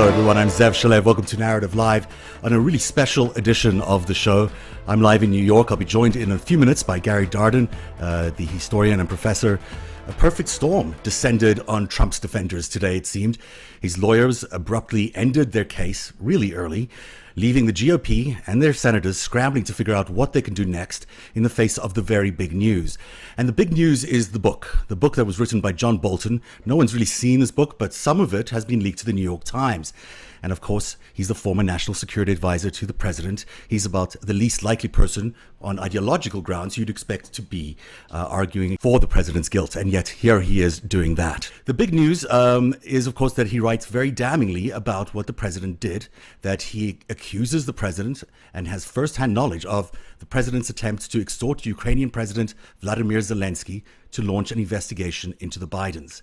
Hello, everyone. I'm Zev Shalev. Welcome to Narrative Live on a really special edition of the show. I'm live in New York. I'll be joined in a few minutes by Gary Darden, uh, the historian and professor. A perfect storm descended on Trump's defenders today, it seemed. His lawyers abruptly ended their case really early leaving the GOP and their senators scrambling to figure out what they can do next in the face of the very big news. And the big news is the book, the book that was written by John Bolton. No one's really seen this book, but some of it has been leaked to the New York Times. And of course, he's the former national security advisor to the president. He's about the least likely person on ideological grounds you'd expect to be uh, arguing for the president's guilt. And yet, here he is doing that. The big news um, is, of course, that he writes very damningly about what the president did, that he accuses the president and has firsthand knowledge of the president's attempt to extort Ukrainian President Vladimir Zelensky to launch an investigation into the Bidens.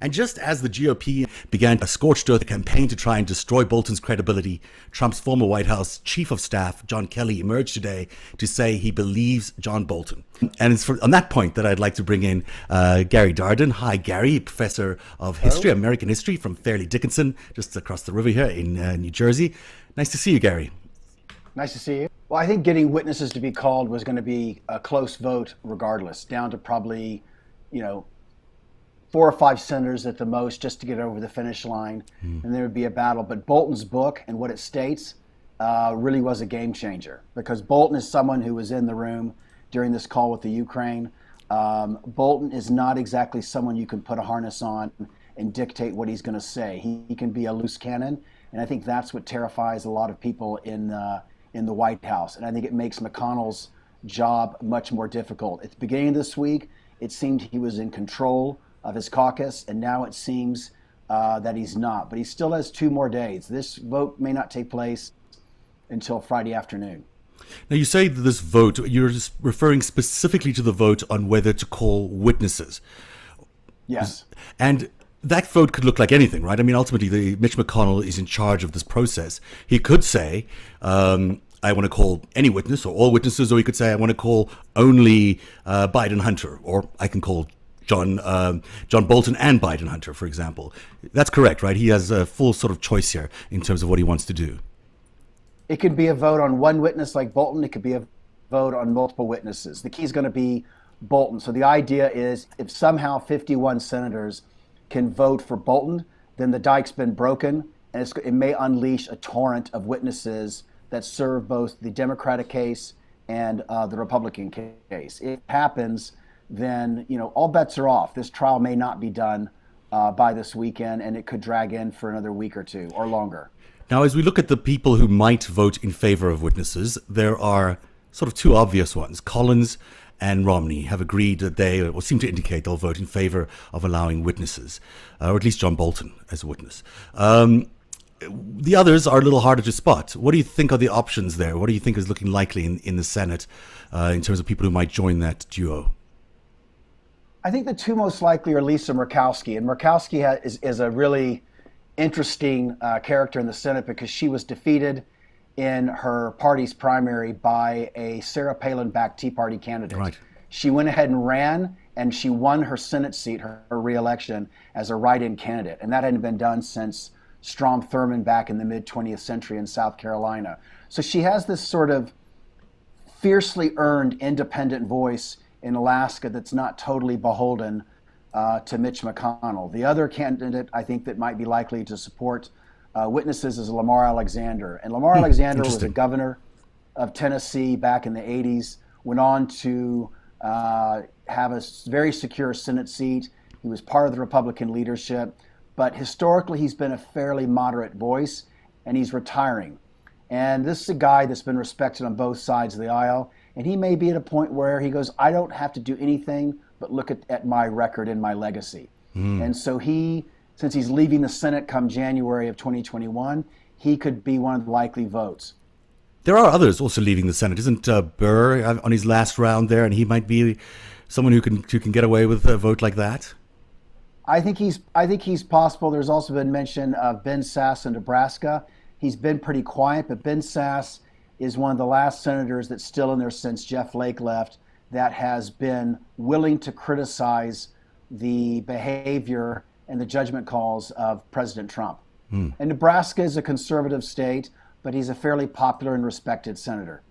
And just as the GOP began a scorched earth campaign to try and destroy Bolton's credibility, Trump's former White House chief of staff, John Kelly, emerged today to say he believes John Bolton. And it's on that point that I'd like to bring in uh, Gary Darden. Hi, Gary, professor of history. American history from Fairleigh Dickinson, just across the river here in uh, New Jersey. Nice to see you, Gary. Nice to see you. Well, I think getting witnesses to be called was going to be a close vote regardless, down to probably, you know, four or five senators at the most just to get over the finish line, mm. and there would be a battle. But Bolton's book and what it states uh, really was a game changer because Bolton is someone who was in the room during this call with the Ukraine. Um, Bolton is not exactly someone you can put a harness on and dictate what he's going to say. He, he, can be a loose cannon, and I think that's what terrifies a lot of people in uh, in the White House. And I think it makes McConnell's job much more difficult. At the beginning of this week, it seemed he was in control of his caucus, and now it seems uh, that he's not. But he still has two more days. This vote may not take place until Friday afternoon. Now, you say that this vote, you're referring specifically to the vote on whether to call witnesses. Yes. And that vote could look like anything, right? I mean, ultimately, the, Mitch McConnell is in charge of this process. He could say, um, I want to call any witness or all witnesses, or he could say, I want to call only uh, Biden Hunter, or I can call John um, John Bolton and Biden Hunter, for example. That's correct, right? He has a full sort of choice here in terms of what he wants to do. It could be a vote on one witness like Bolton. It could be a vote on multiple witnesses. The key is going to be Bolton. So the idea is if somehow 51 senators can vote for Bolton, then the dike's been broken, and it may unleash a torrent of witnesses that serve both the Democratic case and uh, the Republican case. If it happens, then you know all bets are off. This trial may not be done uh, by this weekend, and it could drag in for another week or two or longer. Now, as we look at the people who might vote in favor of witnesses, there are sort of two obvious ones. Collins and Romney have agreed that they, or seem to indicate they'll vote in favor of allowing witnesses, uh, or at least John Bolton as a witness. Um, the others are a little harder to spot. What do you think are the options there? What do you think is looking likely in, in the Senate uh, in terms of people who might join that duo? I think the two most likely are Lisa Murkowski, and Murkowski is, is a really interesting uh, character in the Senate because she was defeated in her party's primary by a Sarah Palin-backed Tea Party candidate. Right. She went ahead and ran, and she won her Senate seat, her, her reelection, as a write-in candidate, and that hadn't been done since Strom Thurmond back in the mid 20th century in South Carolina. So she has this sort of fiercely earned independent voice in Alaska that's not totally beholden uh, to Mitch McConnell. The other candidate I think that might be likely to support uh, witnesses is Lamar Alexander. And Lamar hmm, Alexander was a governor of Tennessee back in the 80s, went on to uh, have a very secure Senate seat. He was part of the Republican leadership, but historically he's been a fairly moderate voice, and he's retiring. And this is a guy that's been respected on both sides of the aisle. And he may be at a point where he goes, I don't have to do anything but look at, at my record and my legacy. Mm. And so he, since he's leaving the Senate come January of 2021, he could be one of the likely votes. There are others also leaving the Senate. Isn't uh, Burr uh, on his last round there, and he might be someone who can who can get away with a vote like that? I think he's I think he's possible. There's also been mention of Ben Sasse in Nebraska. He's been pretty quiet, but Ben Sasse is one of the last senators that's still in there since Jeff Flake left that has been willing to criticize the behavior and the judgment calls of President Trump. Mm. And Nebraska is a conservative state, but he's a fairly popular and respected senator.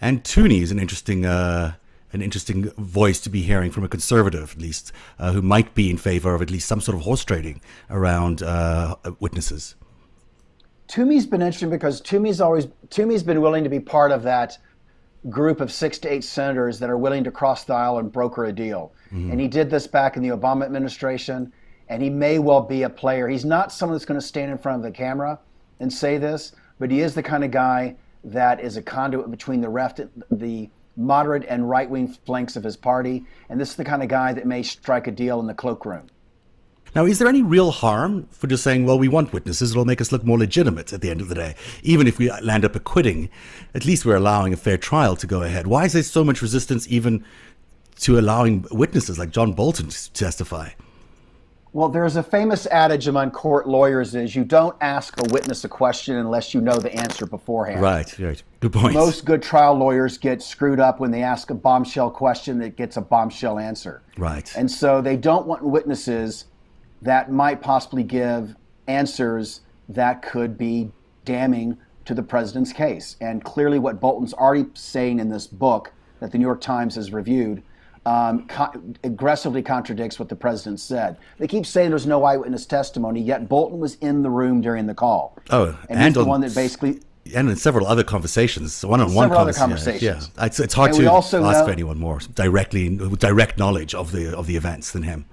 And Toomey is an interesting, uh, an interesting voice to be hearing from a conservative, at least, uh, who might be in favor of at least some sort of horse trading around uh, witnesses. Toomey's been interesting because Toomey's always Toomey's been willing to be part of that group of six to eight senators that are willing to cross the aisle and broker a deal. Mm-hmm. And he did this back in the Obama administration and he may well be a player. He's not someone that's going to stand in front of the camera and say this, but he is the kind of guy that is a conduit between the left, the moderate and right wing flanks of his party, and this is the kind of guy that may strike a deal in the cloakroom. Now, is there any real harm for just saying, well, we want witnesses, it'll make us look more legitimate at the end of the day? Even if we land up acquitting, at least we're allowing a fair trial to go ahead. Why is there so much resistance even to allowing witnesses like John Bolton to testify? Well, there's a famous adage among court lawyers is you don't ask a witness a question unless you know the answer beforehand. Right, right. Good point. Most good trial lawyers get screwed up when they ask a bombshell question that gets a bombshell answer. Right. And so they don't want witnesses that might possibly give answers that could be damning to the president's case. And clearly what Bolton's already saying in this book that the New York Times has reviewed – um, co- aggressively contradicts what the president said. They keep saying there's no eyewitness testimony, yet Bolton was in the room during the call. Oh, and, and he's the one that basically. And in several other conversations, one-on-one several conversations. Yeah, yeah. It's, it's hard and to ask know, anyone more directly, direct knowledge of the of the events than him.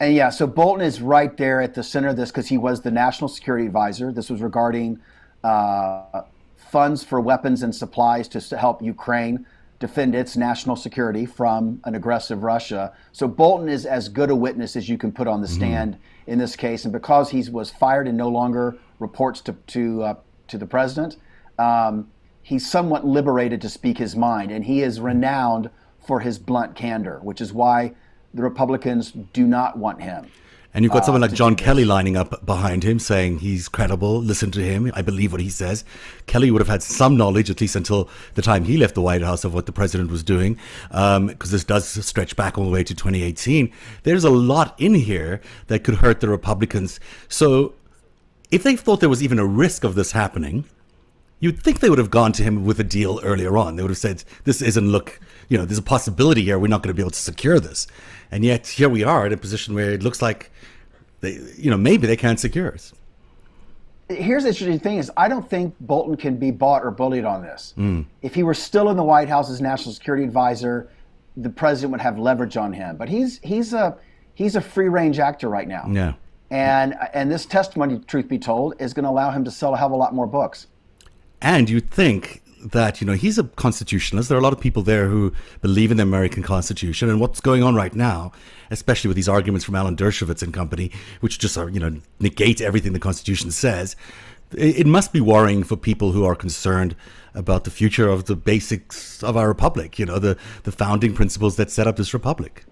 And yeah, so Bolton is right there at the center of this because he was the national security advisor. This was regarding uh, funds for weapons and supplies to help Ukraine defend its national security from an aggressive Russia. So Bolton is as good a witness as you can put on the mm-hmm. stand mm-hmm. in this case, and because he was fired and no longer reports to to uh, to the president, um, he's somewhat liberated to speak his mind, and he is renowned for his blunt candor, which is why the Republicans do not want him. And you've got uh, someone like John Kelly lining up behind him saying he's credible, listen to him, I believe what he says. Kelly would have had some knowledge, at least until the time he left the White House, of what the president was doing, because um, this does stretch back all the way to 2018. There's a lot in here that could hurt the Republicans. So if they thought there was even a risk of this happening, you'd think they would have gone to him with a deal earlier on. They would have said, this isn't look, you know, there's a possibility here we're not going to be able to secure this. And yet here we are in a position where it looks like they, you know, maybe they can't secure us. Here's the interesting thing: is I don't think Bolton can be bought or bullied on this. Mm. If he were still in the White House as national security advisor, the president would have leverage on him. But he's he's a he's a free range actor right now. Yeah. And and this testimony, truth be told, is going to allow him to sell a hell of a lot more books. And you'd think that you know he's a constitutionalist. There are a lot of people there who believe in the American Constitution, and what's going on right now, especially with these arguments from Alan Dershowitz and company, which just are you know negate everything the Constitution says. It, must be worrying for people who are concerned about the future of the basics of our republic. You know, the the founding principles that set up this republic.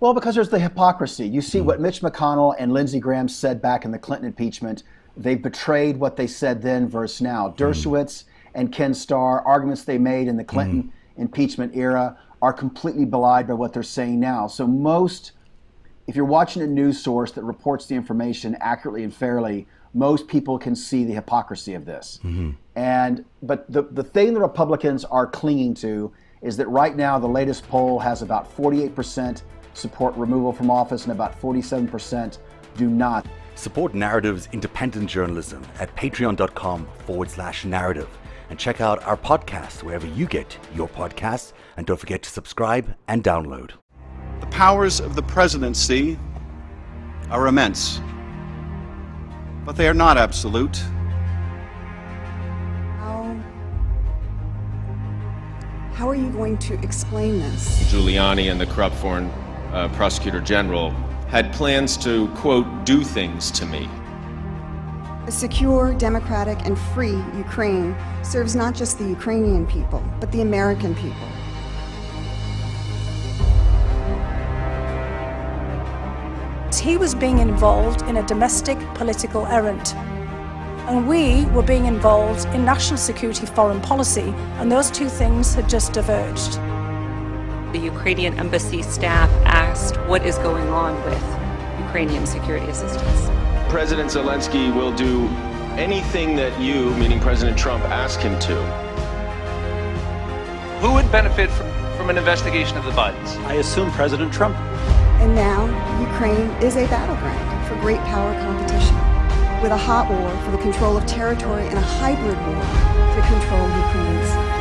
Well, because there's the hypocrisy. You see mm. what Mitch McConnell and Lindsey Graham said back in the Clinton impeachment. They betrayed what they said then versus now. Mm. Dershowitz. Mm and Ken Starr, arguments they made in the Clinton mm. impeachment era, are completely belied by what they're saying now. So, most, if you're watching a news source that reports the information accurately and fairly, most people can see the hypocrisy of this. Mm-hmm. And but the the thing the Republicans are clinging to is that right now the latest poll has about 48% support removal from office and about 47% do not. Support Narrative's independent journalism at patreon.com forward slash narrative and check out our podcast wherever you get your podcasts. And don't forget to subscribe and download. The powers of the presidency are immense, but they are not absolute. How, how are you going to explain this? Giuliani and the corrupt foreign uh, prosecutor general had plans to, quote, do things to me. A secure, democratic, and free Ukraine serves not just the Ukrainian people, but the American people. He was being involved in a domestic political errand. And we were being involved in national security foreign policy, and those two things had just diverged. The Ukrainian embassy staff asked what is going on with Ukrainian security assistance. President Zelensky will do anything that you, meaning President Trump, ask him to. Who would benefit from, from an investigation of the Bidens? I assume President Trump. And now, Ukraine is a battleground for great power competition, with a hot war for the control of territory and a hybrid war to control Ukraine's